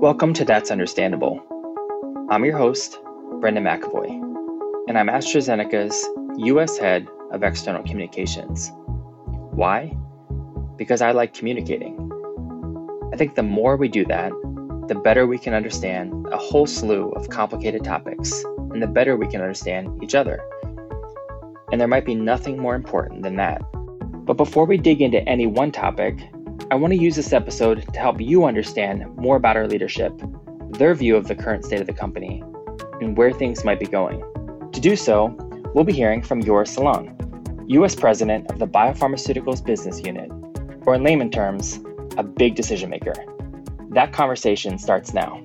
Welcome to That's Understandable. I'm your host, Brendan McAvoy, and I'm AstraZeneca's U.S. Head of External Communications. Why? Because I like communicating. I think the more we do that, the better we can understand a whole slew of complicated topics, and the better we can understand each other. And there might be nothing more important than that. But before we dig into any one topic, I want to use this episode to help you understand more about our leadership, their view of the current state of the company, and where things might be going. To do so, we'll be hearing from Joris Silon, U.S. President of the Biopharmaceuticals Business Unit, or in layman terms, a big decision maker. That conversation starts now.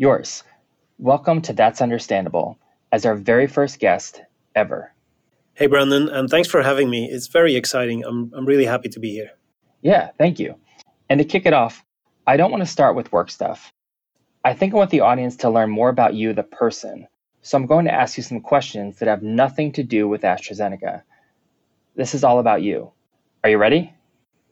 Joris, welcome to That's Understandable as our very first guest ever. Hey, Brandon, and thanks for having me. It's very exciting. I'm, I'm really happy to be here. Yeah, thank you. And to kick it off, I don't want to start with work stuff. I think I want the audience to learn more about you, the person. So I'm going to ask you some questions that have nothing to do with AstraZeneca. This is all about you. Are you ready?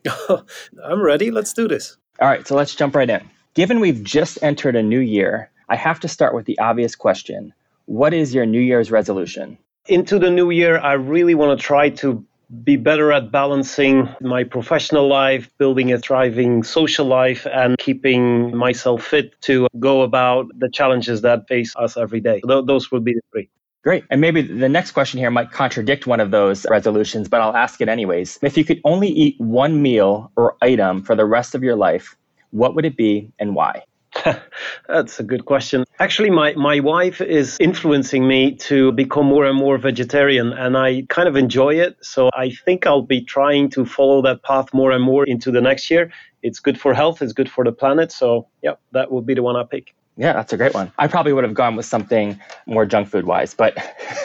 I'm ready. Let's do this. All right, so let's jump right in. Given we've just entered a new year, I have to start with the obvious question What is your New Year's resolution? Into the new year, I really want to try to be better at balancing my professional life, building a thriving social life, and keeping myself fit to go about the challenges that face us every day. Th- those would be the three. Great. And maybe the next question here might contradict one of those resolutions, but I'll ask it anyways. If you could only eat one meal or item for the rest of your life, what would it be and why? That's a good question. Actually, my, my wife is influencing me to become more and more vegetarian, and I kind of enjoy it. So I think I'll be trying to follow that path more and more into the next year. It's good for health, it's good for the planet. So, yeah, that would be the one I pick. Yeah, that's a great one. I probably would have gone with something more junk food wise, but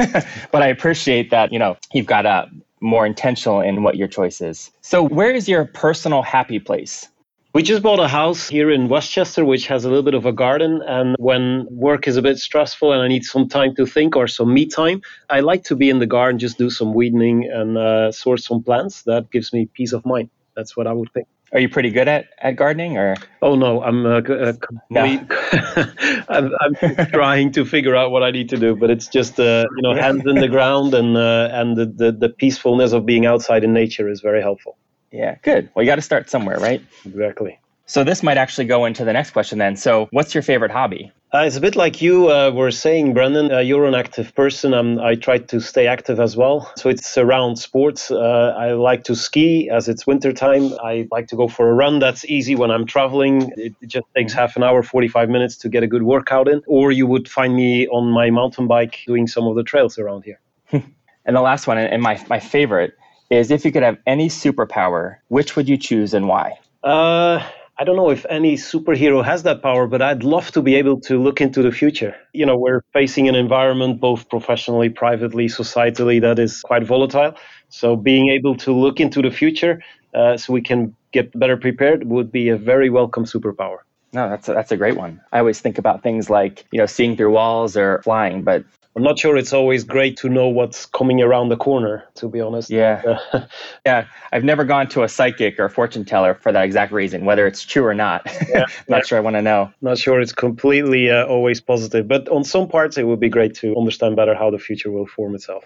but I appreciate that, you know, you've got a more intentional in what your choice is. So, where is your personal happy place? We just bought a house here in Westchester, which has a little bit of a garden. And when work is a bit stressful and I need some time to think or some me time, I like to be in the garden, just do some weeding and uh, source some plants. That gives me peace of mind. That's what I would think. Are you pretty good at, at gardening or? Oh no, I'm uh, uh, complete. No. I'm, I'm trying to figure out what I need to do, but it's just uh, you know hands in the ground and uh, and the, the the peacefulness of being outside in nature is very helpful. Yeah, good. Well, you got to start somewhere, right? Exactly. So this might actually go into the next question then. So, what's your favorite hobby? Uh, it's a bit like you uh, were saying, Brendan. Uh, you're an active person. Um, I try to stay active as well. So it's around sports. Uh, I like to ski as it's wintertime. I like to go for a run. That's easy when I'm traveling. It just takes half an hour, 45 minutes to get a good workout in. Or you would find me on my mountain bike doing some of the trails around here. and the last one, and my, my favorite, is if you could have any superpower, which would you choose and why? Uh, I don't know if any superhero has that power, but I'd love to be able to look into the future. You know, we're facing an environment, both professionally, privately, societally, that is quite volatile. So being able to look into the future uh, so we can get better prepared would be a very welcome superpower. No, that's a, that's a great one. I always think about things like, you know, seeing through walls or flying, but I'm not sure it's always great to know what's coming around the corner, to be honest. Yeah. yeah. I've never gone to a psychic or a fortune teller for that exact reason, whether it's true or not. Yeah. not yeah. sure I want to know. Not sure it's completely uh, always positive, but on some parts, it would be great to understand better how the future will form itself.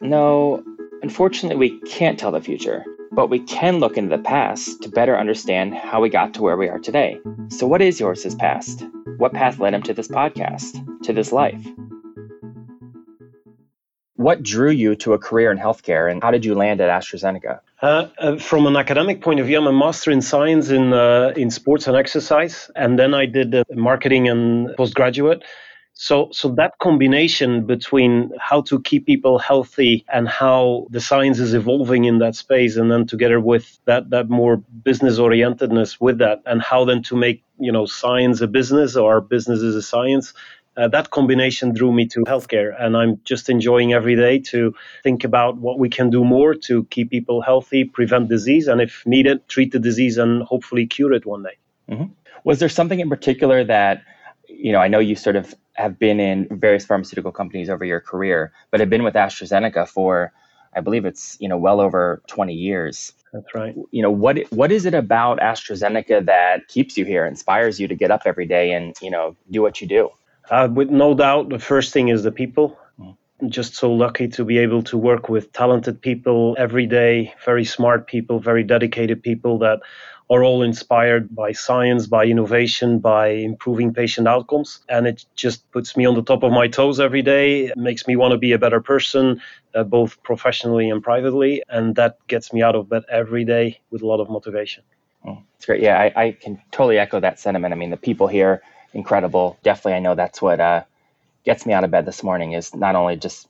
No, unfortunately, we can't tell the future, but we can look into the past to better understand how we got to where we are today. So, what is Joris's past? What path led him to this podcast, to this life? What drew you to a career in healthcare and how did you land at AstraZeneca? Uh, uh, from an academic point of view, I'm a master in science in, uh, in sports and exercise. And then I did marketing and postgraduate. So, so that combination between how to keep people healthy and how the science is evolving in that space, and then together with that, that more business orientedness with that, and how then to make you know science a business or business is a science, uh, that combination drew me to healthcare and i'm just enjoying every day to think about what we can do more to keep people healthy prevent disease and if needed treat the disease and hopefully cure it one day mm-hmm. was there something in particular that you know i know you sort of have been in various pharmaceutical companies over your career but have been with astrazeneca for I believe it's you know well over 20 years. That's right. You know what what is it about AstraZeneca that keeps you here, inspires you to get up every day and you know do what you do? Uh, with no doubt, the first thing is the people. Mm. Just so lucky to be able to work with talented people every day, very smart people, very dedicated people that are all inspired by science, by innovation, by improving patient outcomes. And it just puts me on the top of my toes every day. It makes me want to be a better person, uh, both professionally and privately. And that gets me out of bed every day with a lot of motivation. It's great. Yeah, I, I, can totally echo that sentiment. I mean, the people here, incredible. Definitely, I know that's what uh, gets me out of bed this morning is not only just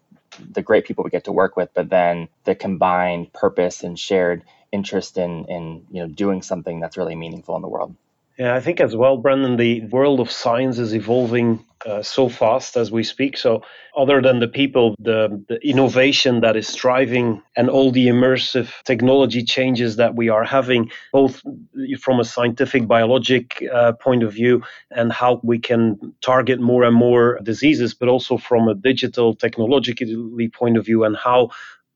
the great people we get to work with, but then the combined purpose and shared interest in in you know doing something that's really meaningful in the world. Yeah, I think as well, Brendan, the world of science is evolving uh, so fast as we speak. So, other than the people, the, the innovation that is striving and all the immersive technology changes that we are having, both from a scientific, biologic uh, point of view, and how we can target more and more diseases, but also from a digital, technologically point of view, and how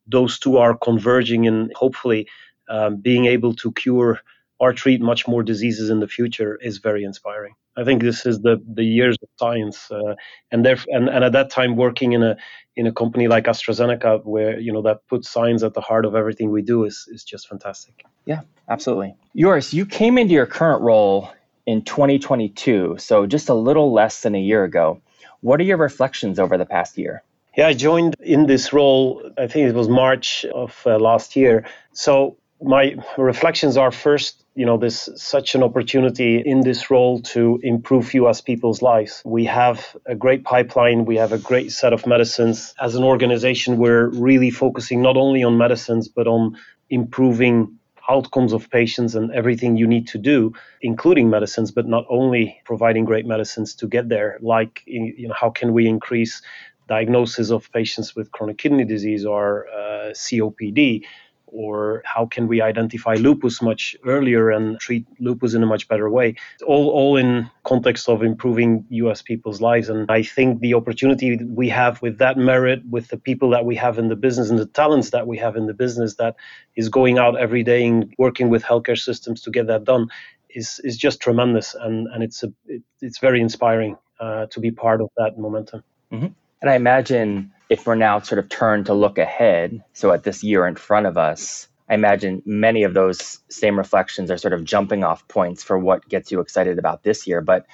those two are converging and hopefully um, being able to cure or treat much more diseases in the future is very inspiring. I think this is the, the years of science, uh, and, there, and and at that time working in a in a company like AstraZeneca, where you know that puts science at the heart of everything we do, is is just fantastic. Yeah, absolutely. Joris, you came into your current role in 2022, so just a little less than a year ago. What are your reflections over the past year? Yeah, I joined in this role. I think it was March of uh, last year. So my reflections are first you know this such an opportunity in this role to improve us people's lives. We have a great pipeline. We have a great set of medicines. As an organization we're really focusing not only on medicines but on improving outcomes of patients and everything you need to do including medicines but not only providing great medicines to get there like you know how can we increase diagnosis of patients with chronic kidney disease or uh, COPD or how can we identify lupus much earlier and treat lupus in a much better way? All all in context of improving US people's lives. And I think the opportunity we have with that merit with the people that we have in the business and the talents that we have in the business that is going out every day and working with healthcare systems to get that done is is just tremendous. And and it's a it, it's very inspiring uh, to be part of that momentum. Mm-hmm. and I imagine if we're now sort of turned to look ahead, so at this year in front of us, I imagine many of those same reflections are sort of jumping off points for what gets you excited about this year. But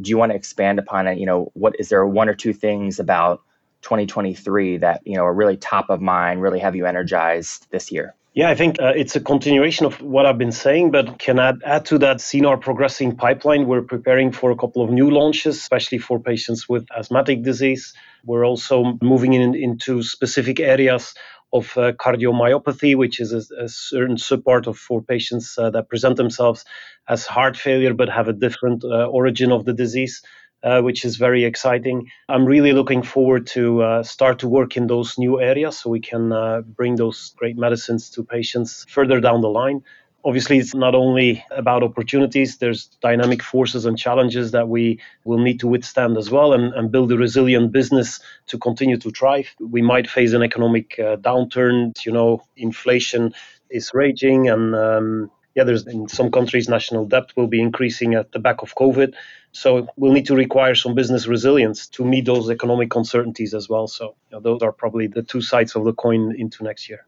do you want to expand upon it? You know, what is there one or two things about 2023 that you know are really top of mind, really have you energized this year? Yeah, I think uh, it's a continuation of what I've been saying, but can add, add to that CNR progressing pipeline. We're preparing for a couple of new launches, especially for patients with asthmatic disease. We're also moving in, into specific areas of uh, cardiomyopathy, which is a, a certain subpart of for patients uh, that present themselves as heart failure but have a different uh, origin of the disease uh, which is very exciting. I'm really looking forward to uh, start to work in those new areas so we can uh, bring those great medicines to patients further down the line. Obviously, it's not only about opportunities, there's dynamic forces and challenges that we will need to withstand as well and, and build a resilient business to continue to thrive. We might face an economic uh, downturn, you know, inflation is raging and um, yeah, there's in some countries national debt will be increasing at the back of COVID. So we'll need to require some business resilience to meet those economic uncertainties as well. So you know, those are probably the two sides of the coin into next year.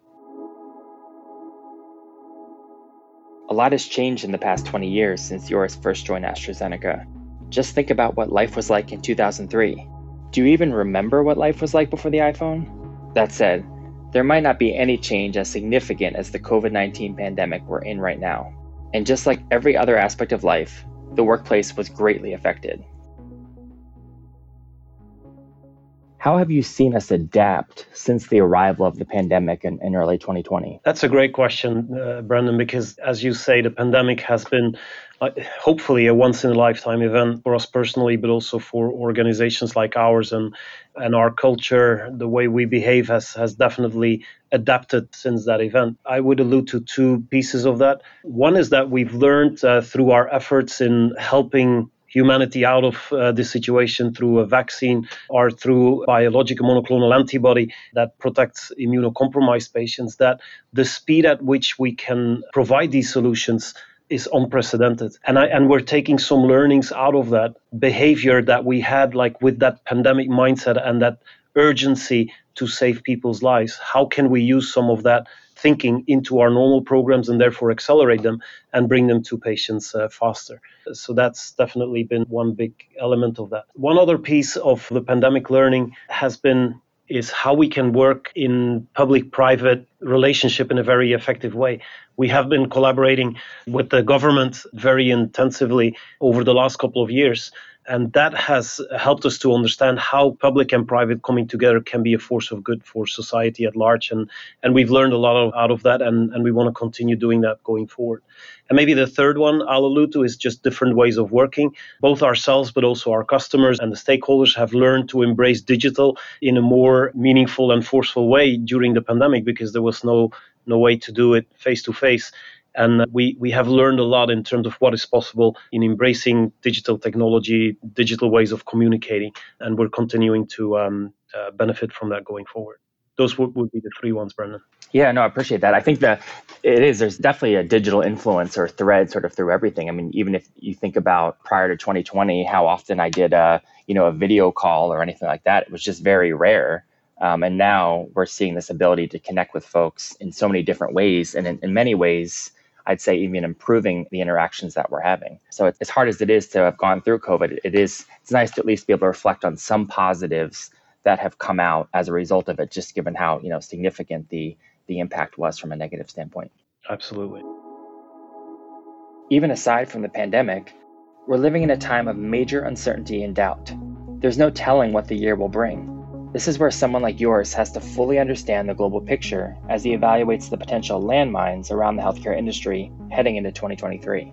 A lot has changed in the past 20 years since Joris first joined AstraZeneca. Just think about what life was like in 2003. Do you even remember what life was like before the iPhone? That said, there might not be any change as significant as the COVID 19 pandemic we're in right now. And just like every other aspect of life, the workplace was greatly affected. How have you seen us adapt since the arrival of the pandemic in, in early 2020? That's a great question, uh, Brendan, because as you say, the pandemic has been uh, hopefully a once in a lifetime event for us personally, but also for organizations like ours and, and our culture. The way we behave has, has definitely adapted since that event. I would allude to two pieces of that. One is that we've learned uh, through our efforts in helping humanity out of uh, this situation through a vaccine or through biological monoclonal antibody that protects immunocompromised patients, that the speed at which we can provide these solutions is unprecedented. And I, and we're taking some learnings out of that behavior that we had like with that pandemic mindset and that urgency to save people's lives. How can we use some of that thinking into our normal programs and therefore accelerate them and bring them to patients uh, faster? So that's definitely been one big element of that. One other piece of the pandemic learning has been is how we can work in public private relationship in a very effective way. We have been collaborating with the government very intensively over the last couple of years and that has helped us to understand how public and private coming together can be a force of good for society at large. And and we've learned a lot of, out of that and and we want to continue doing that going forward. And maybe the third one i'll allude to is just different ways of working. Both ourselves but also our customers and the stakeholders have learned to embrace digital in a more meaningful and forceful way during the pandemic because there was no no way to do it face to face and we, we have learned a lot in terms of what is possible in embracing digital technology, digital ways of communicating, and we're continuing to um, uh, benefit from that going forward. Those would, would be the three ones, Brendan. Yeah, no, I appreciate that. I think that it is. There's definitely a digital influence or thread sort of through everything. I mean, even if you think about prior to 2020, how often I did a you know a video call or anything like that, it was just very rare. Um, and now we're seeing this ability to connect with folks in so many different ways, and in, in many ways, I'd say even improving the interactions that we're having. So as hard as it is to have gone through COVID, it is it's nice to at least be able to reflect on some positives that have come out as a result of it, just given how you know significant the the impact was from a negative standpoint. Absolutely. Even aside from the pandemic, we're living in a time of major uncertainty and doubt. There's no telling what the year will bring. This is where someone like Joris has to fully understand the global picture as he evaluates the potential landmines around the healthcare industry heading into 2023.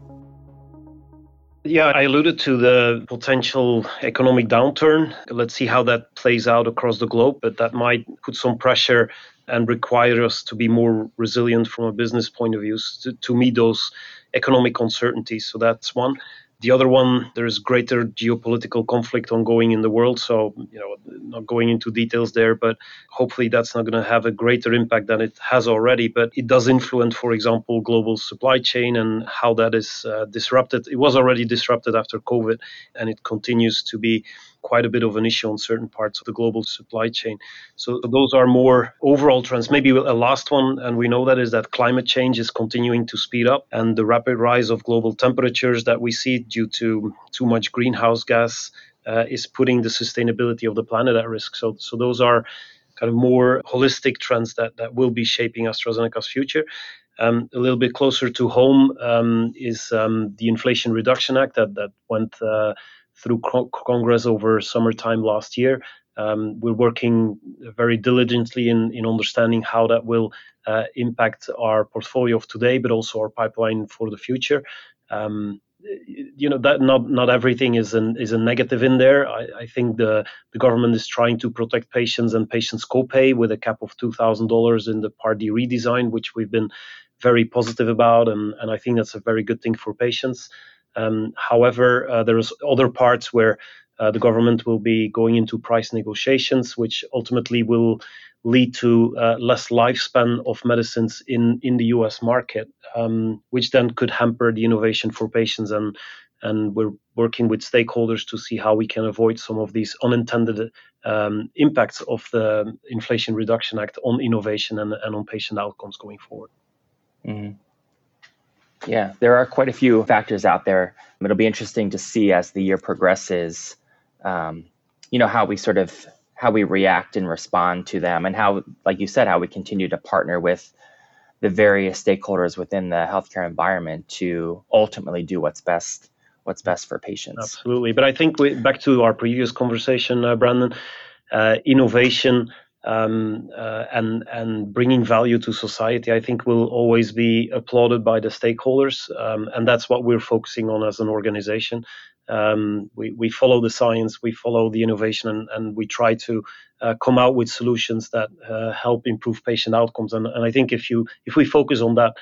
Yeah, I alluded to the potential economic downturn. Let's see how that plays out across the globe, but that might put some pressure and require us to be more resilient from a business point of view to, to meet those economic uncertainties. So that's one. The other one, there is greater geopolitical conflict ongoing in the world. So, you know, not going into details there, but hopefully that's not going to have a greater impact than it has already. But it does influence, for example, global supply chain and how that is uh, disrupted. It was already disrupted after COVID, and it continues to be quite a bit of an issue on certain parts of the global supply chain. So those are more overall trends. Maybe a last one, and we know that is that climate change is continuing to speed up, and the rapid rise of global temperatures that we see due to too much greenhouse gas uh, is putting the sustainability of the planet at risk. So, so those are kind of more holistic trends that, that will be shaping AstraZeneca's future. Um, a little bit closer to home um, is um, the Inflation Reduction Act that, that went uh, through co- Congress over summertime last year. Um, we're working very diligently in, in understanding how that will uh, impact our portfolio of today, but also our pipeline for the future. Um, you know that not not everything is an is a negative in there. I, I think the the government is trying to protect patients and patients copay with a cap of two thousand dollars in the Part D redesign, which we've been very positive about, and and I think that's a very good thing for patients. Um, however, uh, there's other parts where uh, the government will be going into price negotiations, which ultimately will lead to uh, less lifespan of medicines in, in the US market, um, which then could hamper the innovation for patients. And, and we're working with stakeholders to see how we can avoid some of these unintended um, impacts of the Inflation Reduction Act on innovation and, and on patient outcomes going forward. Mm-hmm. Yeah, there are quite a few factors out there. It'll be interesting to see as the year progresses, um, you know, how we sort of how we react and respond to them, and how, like you said, how we continue to partner with the various stakeholders within the healthcare environment to ultimately do what's best what's best for patients. Absolutely, but I think we, back to our previous conversation, uh, Brandon, uh, innovation um, uh, and and bringing value to society, I think will always be applauded by the stakeholders, um, and that's what we're focusing on as an organization. Um, we we follow the science, we follow the innovation, and, and we try to uh, come out with solutions that uh, help improve patient outcomes. And, and I think if you if we focus on that,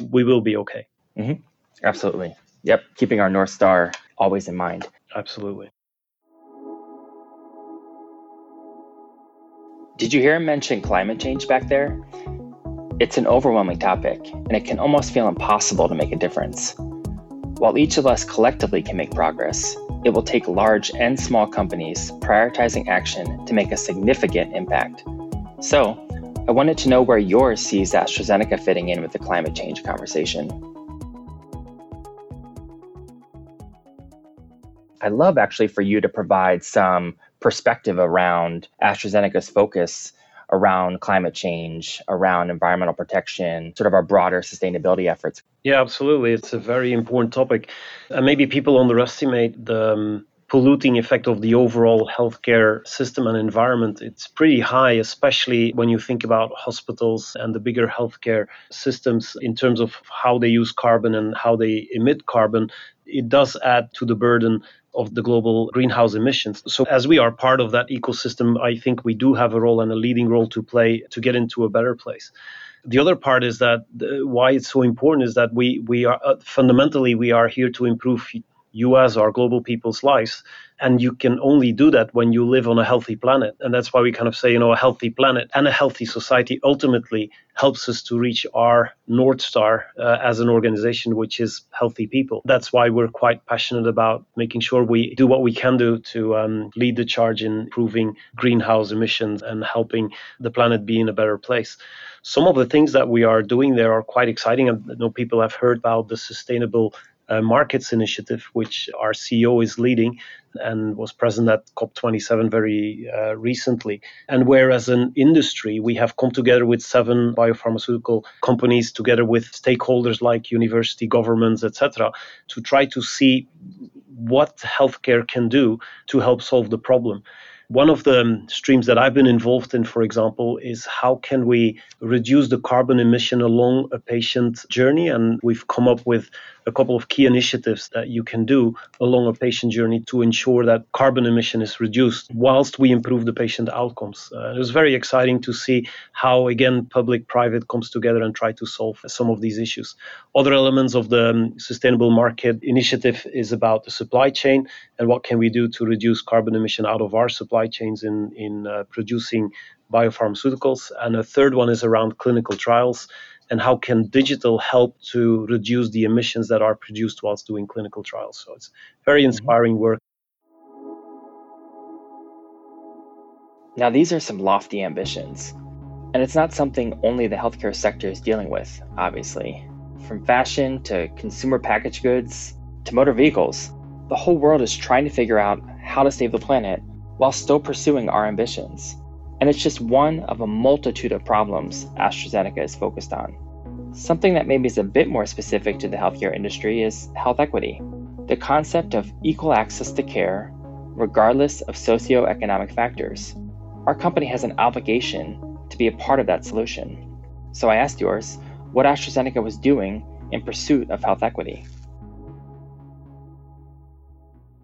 we will be okay. Mm-hmm. Absolutely. Yep. Keeping our north star always in mind. Absolutely. Did you hear him mention climate change back there? It's an overwhelming topic, and it can almost feel impossible to make a difference. While each of us collectively can make progress, it will take large and small companies prioritizing action to make a significant impact. So, I wanted to know where Joris sees AstraZeneca fitting in with the climate change conversation. I'd love actually for you to provide some perspective around AstraZeneca's focus around climate change, around environmental protection, sort of our broader sustainability efforts. Yeah, absolutely. It's a very important topic. And maybe people underestimate the um, polluting effect of the overall healthcare system and environment. It's pretty high, especially when you think about hospitals and the bigger healthcare systems in terms of how they use carbon and how they emit carbon. It does add to the burden of the global greenhouse emissions. So, as we are part of that ecosystem, I think we do have a role and a leading role to play to get into a better place. The other part is that the, why it's so important is that we we are uh, fundamentally we are here to improve you as our global people's lives. And you can only do that when you live on a healthy planet. And that's why we kind of say, you know, a healthy planet and a healthy society ultimately helps us to reach our North Star uh, as an organization, which is healthy people. That's why we're quite passionate about making sure we do what we can do to um, lead the charge in improving greenhouse emissions and helping the planet be in a better place. Some of the things that we are doing there are quite exciting. I know people have heard about the sustainable uh, markets initiative, which our CEO is leading and was present at COP27 very uh, recently. And where, as an industry, we have come together with seven biopharmaceutical companies, together with stakeholders like university governments, etc., to try to see what healthcare can do to help solve the problem. One of the streams that I've been involved in, for example, is how can we reduce the carbon emission along a patient journey? And we've come up with a couple of key initiatives that you can do along a patient journey to ensure that carbon emission is reduced whilst we improve the patient outcomes. Uh, it was very exciting to see how, again, public private comes together and try to solve some of these issues. Other elements of the um, sustainable market initiative is about the supply chain and what can we do to reduce carbon emission out of our supply chains in, in uh, producing biopharmaceuticals. And a third one is around clinical trials and how can digital help to reduce the emissions that are produced whilst doing clinical trials. So it's very mm-hmm. inspiring work. Now, these are some lofty ambitions, and it's not something only the healthcare sector is dealing with, obviously. From fashion to consumer packaged goods to motor vehicles, the whole world is trying to figure out how to save the planet while still pursuing our ambitions. And it's just one of a multitude of problems AstraZeneca is focused on. Something that maybe is a bit more specific to the healthcare industry is health equity, the concept of equal access to care, regardless of socioeconomic factors. Our company has an obligation to be a part of that solution. So I asked Joris what AstraZeneca was doing in pursuit of health equity.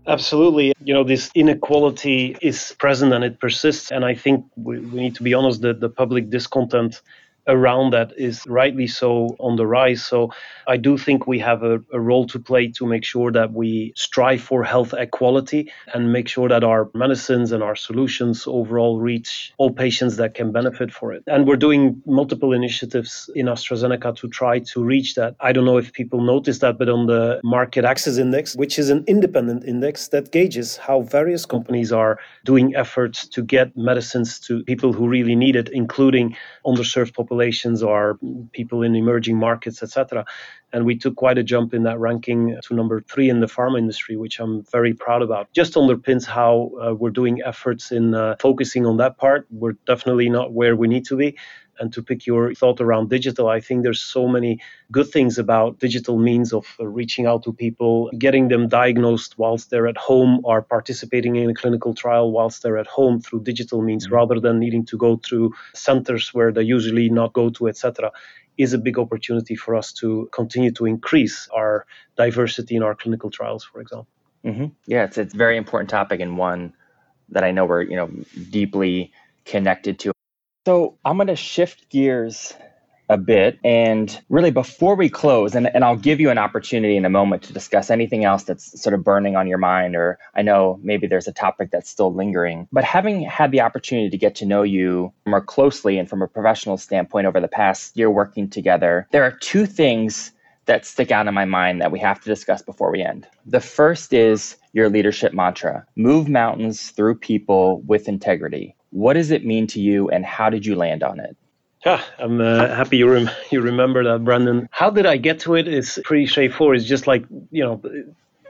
Absolutely. You know, this inequality is present and it persists. And I think we, we need to be honest that the public discontent around that is rightly so on the rise. So I do think we have a, a, role to play to make sure that we strive for health equality and make sure that our medicines and our solutions overall reach all patients that can benefit for it. And we're doing multiple initiatives in AstraZeneca to try to reach that. I don't know if people notice that, but on the Market Access Index, which is an independent index that gauges how various companies are doing efforts to get medicines to people who really need it, including underserved populations populations or people in emerging markets, etc. And we took quite a jump in that ranking to number three in the pharma industry, which I'm very proud about. Just underpins how uh, we're doing efforts in uh, focusing on that part. We're definitely not where we need to be and to pick your thought around digital, I think there's so many good things about digital means of uh, reaching out to people, getting them diagnosed whilst they're at home or participating in a clinical trial whilst they're at home through digital means mm-hmm. rather than needing to go through centers where they usually not go to, etc is a big opportunity for us to continue to increase our diversity in our clinical trials, for example. Mm-hmm. Yeah, it's, it's a very important topic and one that I know we're you know deeply connected to. So I'm going to shift gears a bit. And really, before we close, and, and I'll give you an opportunity in a moment to discuss anything else that's sort of burning on your mind, or I know maybe there's a topic that's still lingering. But having had the opportunity to get to know you more closely and from a professional standpoint over the past year working together, there are two things that stick out in my mind that we have to discuss before we end. The first is your leadership mantra move mountains through people with integrity. What does it mean to you, and how did you land on it? Yeah, I'm uh, happy you, rem- you remember that, Brandon. How did I get to it? It's pretty straightforward. It's just like, you know,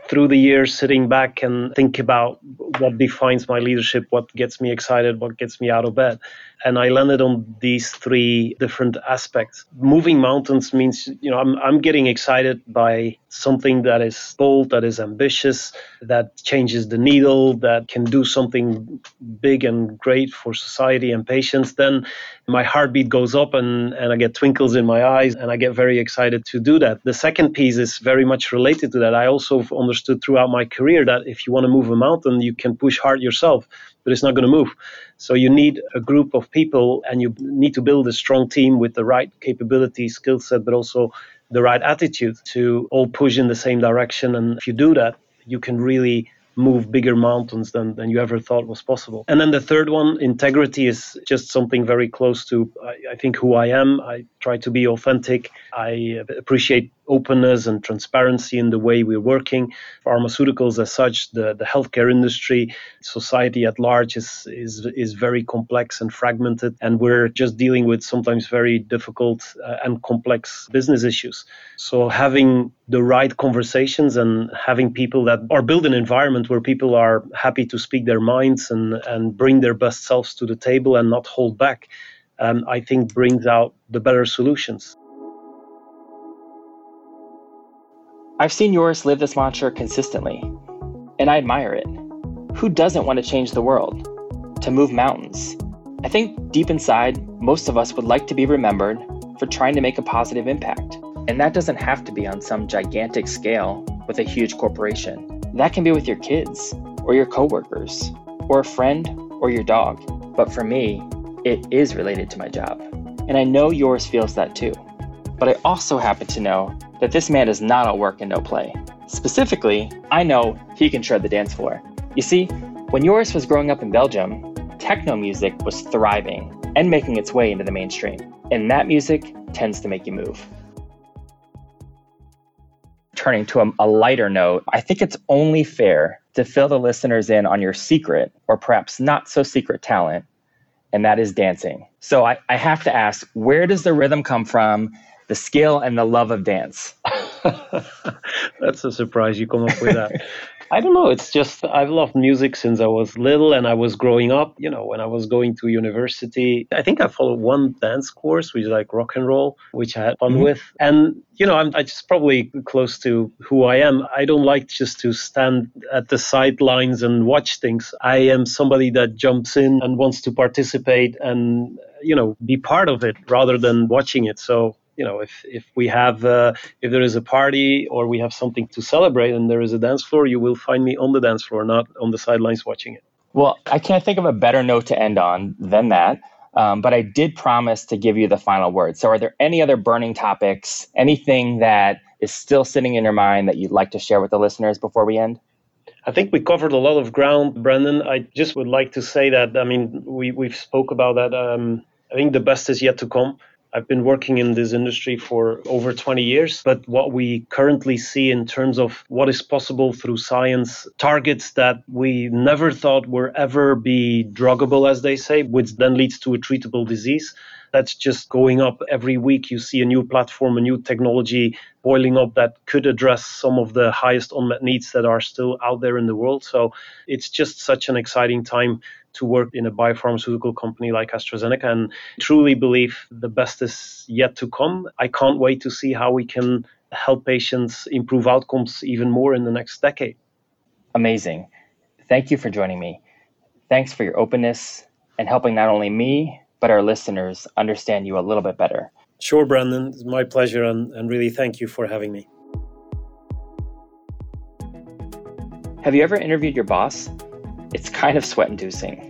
through the years sitting back and think about what defines my leadership, what gets me excited, what gets me out of bed. And I landed on these three different aspects. Moving mountains means, you know, I'm, I'm getting excited by something that is bold, that is ambitious, that changes the needle, that can do something big and great for society and patients. Then my heartbeat goes up and, and I get twinkles in my eyes and I get very excited to do that. The second piece is very much related to that. I also understood throughout my career that if you want to move a mountain, you can push hard yourself, but it's not going to move. So you need a group of people and you need to build a strong team with the right capability, skill set, but also the right attitude to all push in the same direction. And if you do that, you can really move bigger mountains than, than you ever thought was possible. And then the third one, integrity is just something very close to, I, I think, who I am. I try to be authentic. I appreciate openness and transparency in the way we're working. Pharmaceuticals, as such, the, the healthcare industry, society at large is, is, is very complex and fragmented. And we're just dealing with sometimes very difficult uh, and complex business issues. So having the right conversations and having people that are build an environment where people are happy to speak their minds and, and bring their best selves to the table and not hold back, um, I think brings out the better solutions. I've seen Joris live this mantra consistently, and I admire it. Who doesn't want to change the world? To move mountains? I think deep inside, most of us would like to be remembered for trying to make a positive impact. And that doesn't have to be on some gigantic scale with a huge corporation. That can be with your kids, or your coworkers, or a friend, or your dog. But for me, it is related to my job. And I know Joris feels that too. But I also happen to know that this man is not all work and no play. Specifically, I know he can shred the dance floor. You see, when Joris was growing up in Belgium, techno music was thriving and making its way into the mainstream. And that music tends to make you move turning to a, a, lighter note, I think it's only fair to fill the listeners in on your secret, or perhaps not so secret talent, and that is dancing. So I, I have to ask where does the rhythm come from, the skill, and the love of dance? That's a surprise you come up with that. I don't know. It's just I've loved music since I was little and I was growing up. You know, when I was going to university, I think I followed one dance course, which is like rock and roll, which I had fun mm-hmm. with. And you know, I'm I just probably close to who I am. I don't like just to stand at the sidelines and watch things. I am somebody that jumps in and wants to participate and you know be part of it rather than watching it. So you know, if if we have uh, if there is a party or we have something to celebrate and there is a dance floor, you will find me on the dance floor, not on the sidelines watching it. Well, I can't think of a better note to end on than that. Um, but I did promise to give you the final word. So, are there any other burning topics, anything that is still sitting in your mind that you'd like to share with the listeners before we end? I think we covered a lot of ground, Brandon. I just would like to say that I mean we we've spoke about that. Um, I think the best is yet to come. I've been working in this industry for over 20 years, but what we currently see in terms of what is possible through science, targets that we never thought were ever be druggable, as they say, which then leads to a treatable disease. That's just going up every week. You see a new platform, a new technology boiling up that could address some of the highest unmet needs that are still out there in the world. So it's just such an exciting time to work in a biopharmaceutical company like AstraZeneca and truly believe the best is yet to come. I can't wait to see how we can help patients improve outcomes even more in the next decade. Amazing. Thank you for joining me. Thanks for your openness and helping not only me, but our listeners understand you a little bit better. Sure, Brandon. It's my pleasure and, and really thank you for having me. Have you ever interviewed your boss? It's kind of sweat inducing.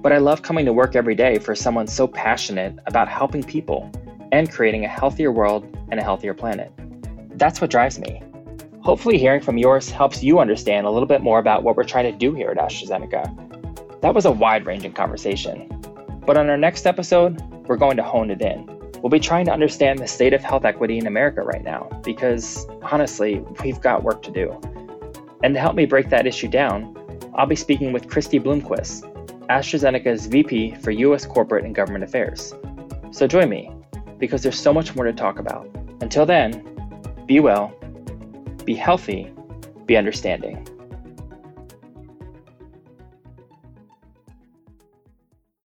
But I love coming to work every day for someone so passionate about helping people and creating a healthier world and a healthier planet. That's what drives me. Hopefully, hearing from Joris helps you understand a little bit more about what we're trying to do here at AstraZeneca. That was a wide ranging conversation. But on our next episode, we're going to hone it in. We'll be trying to understand the state of health equity in America right now because, honestly, we've got work to do. And to help me break that issue down, I'll be speaking with Christy Bloomquist, AstraZeneca's VP for U.S. Corporate and Government Affairs. So join me, because there's so much more to talk about. Until then, be well, be healthy, be understanding.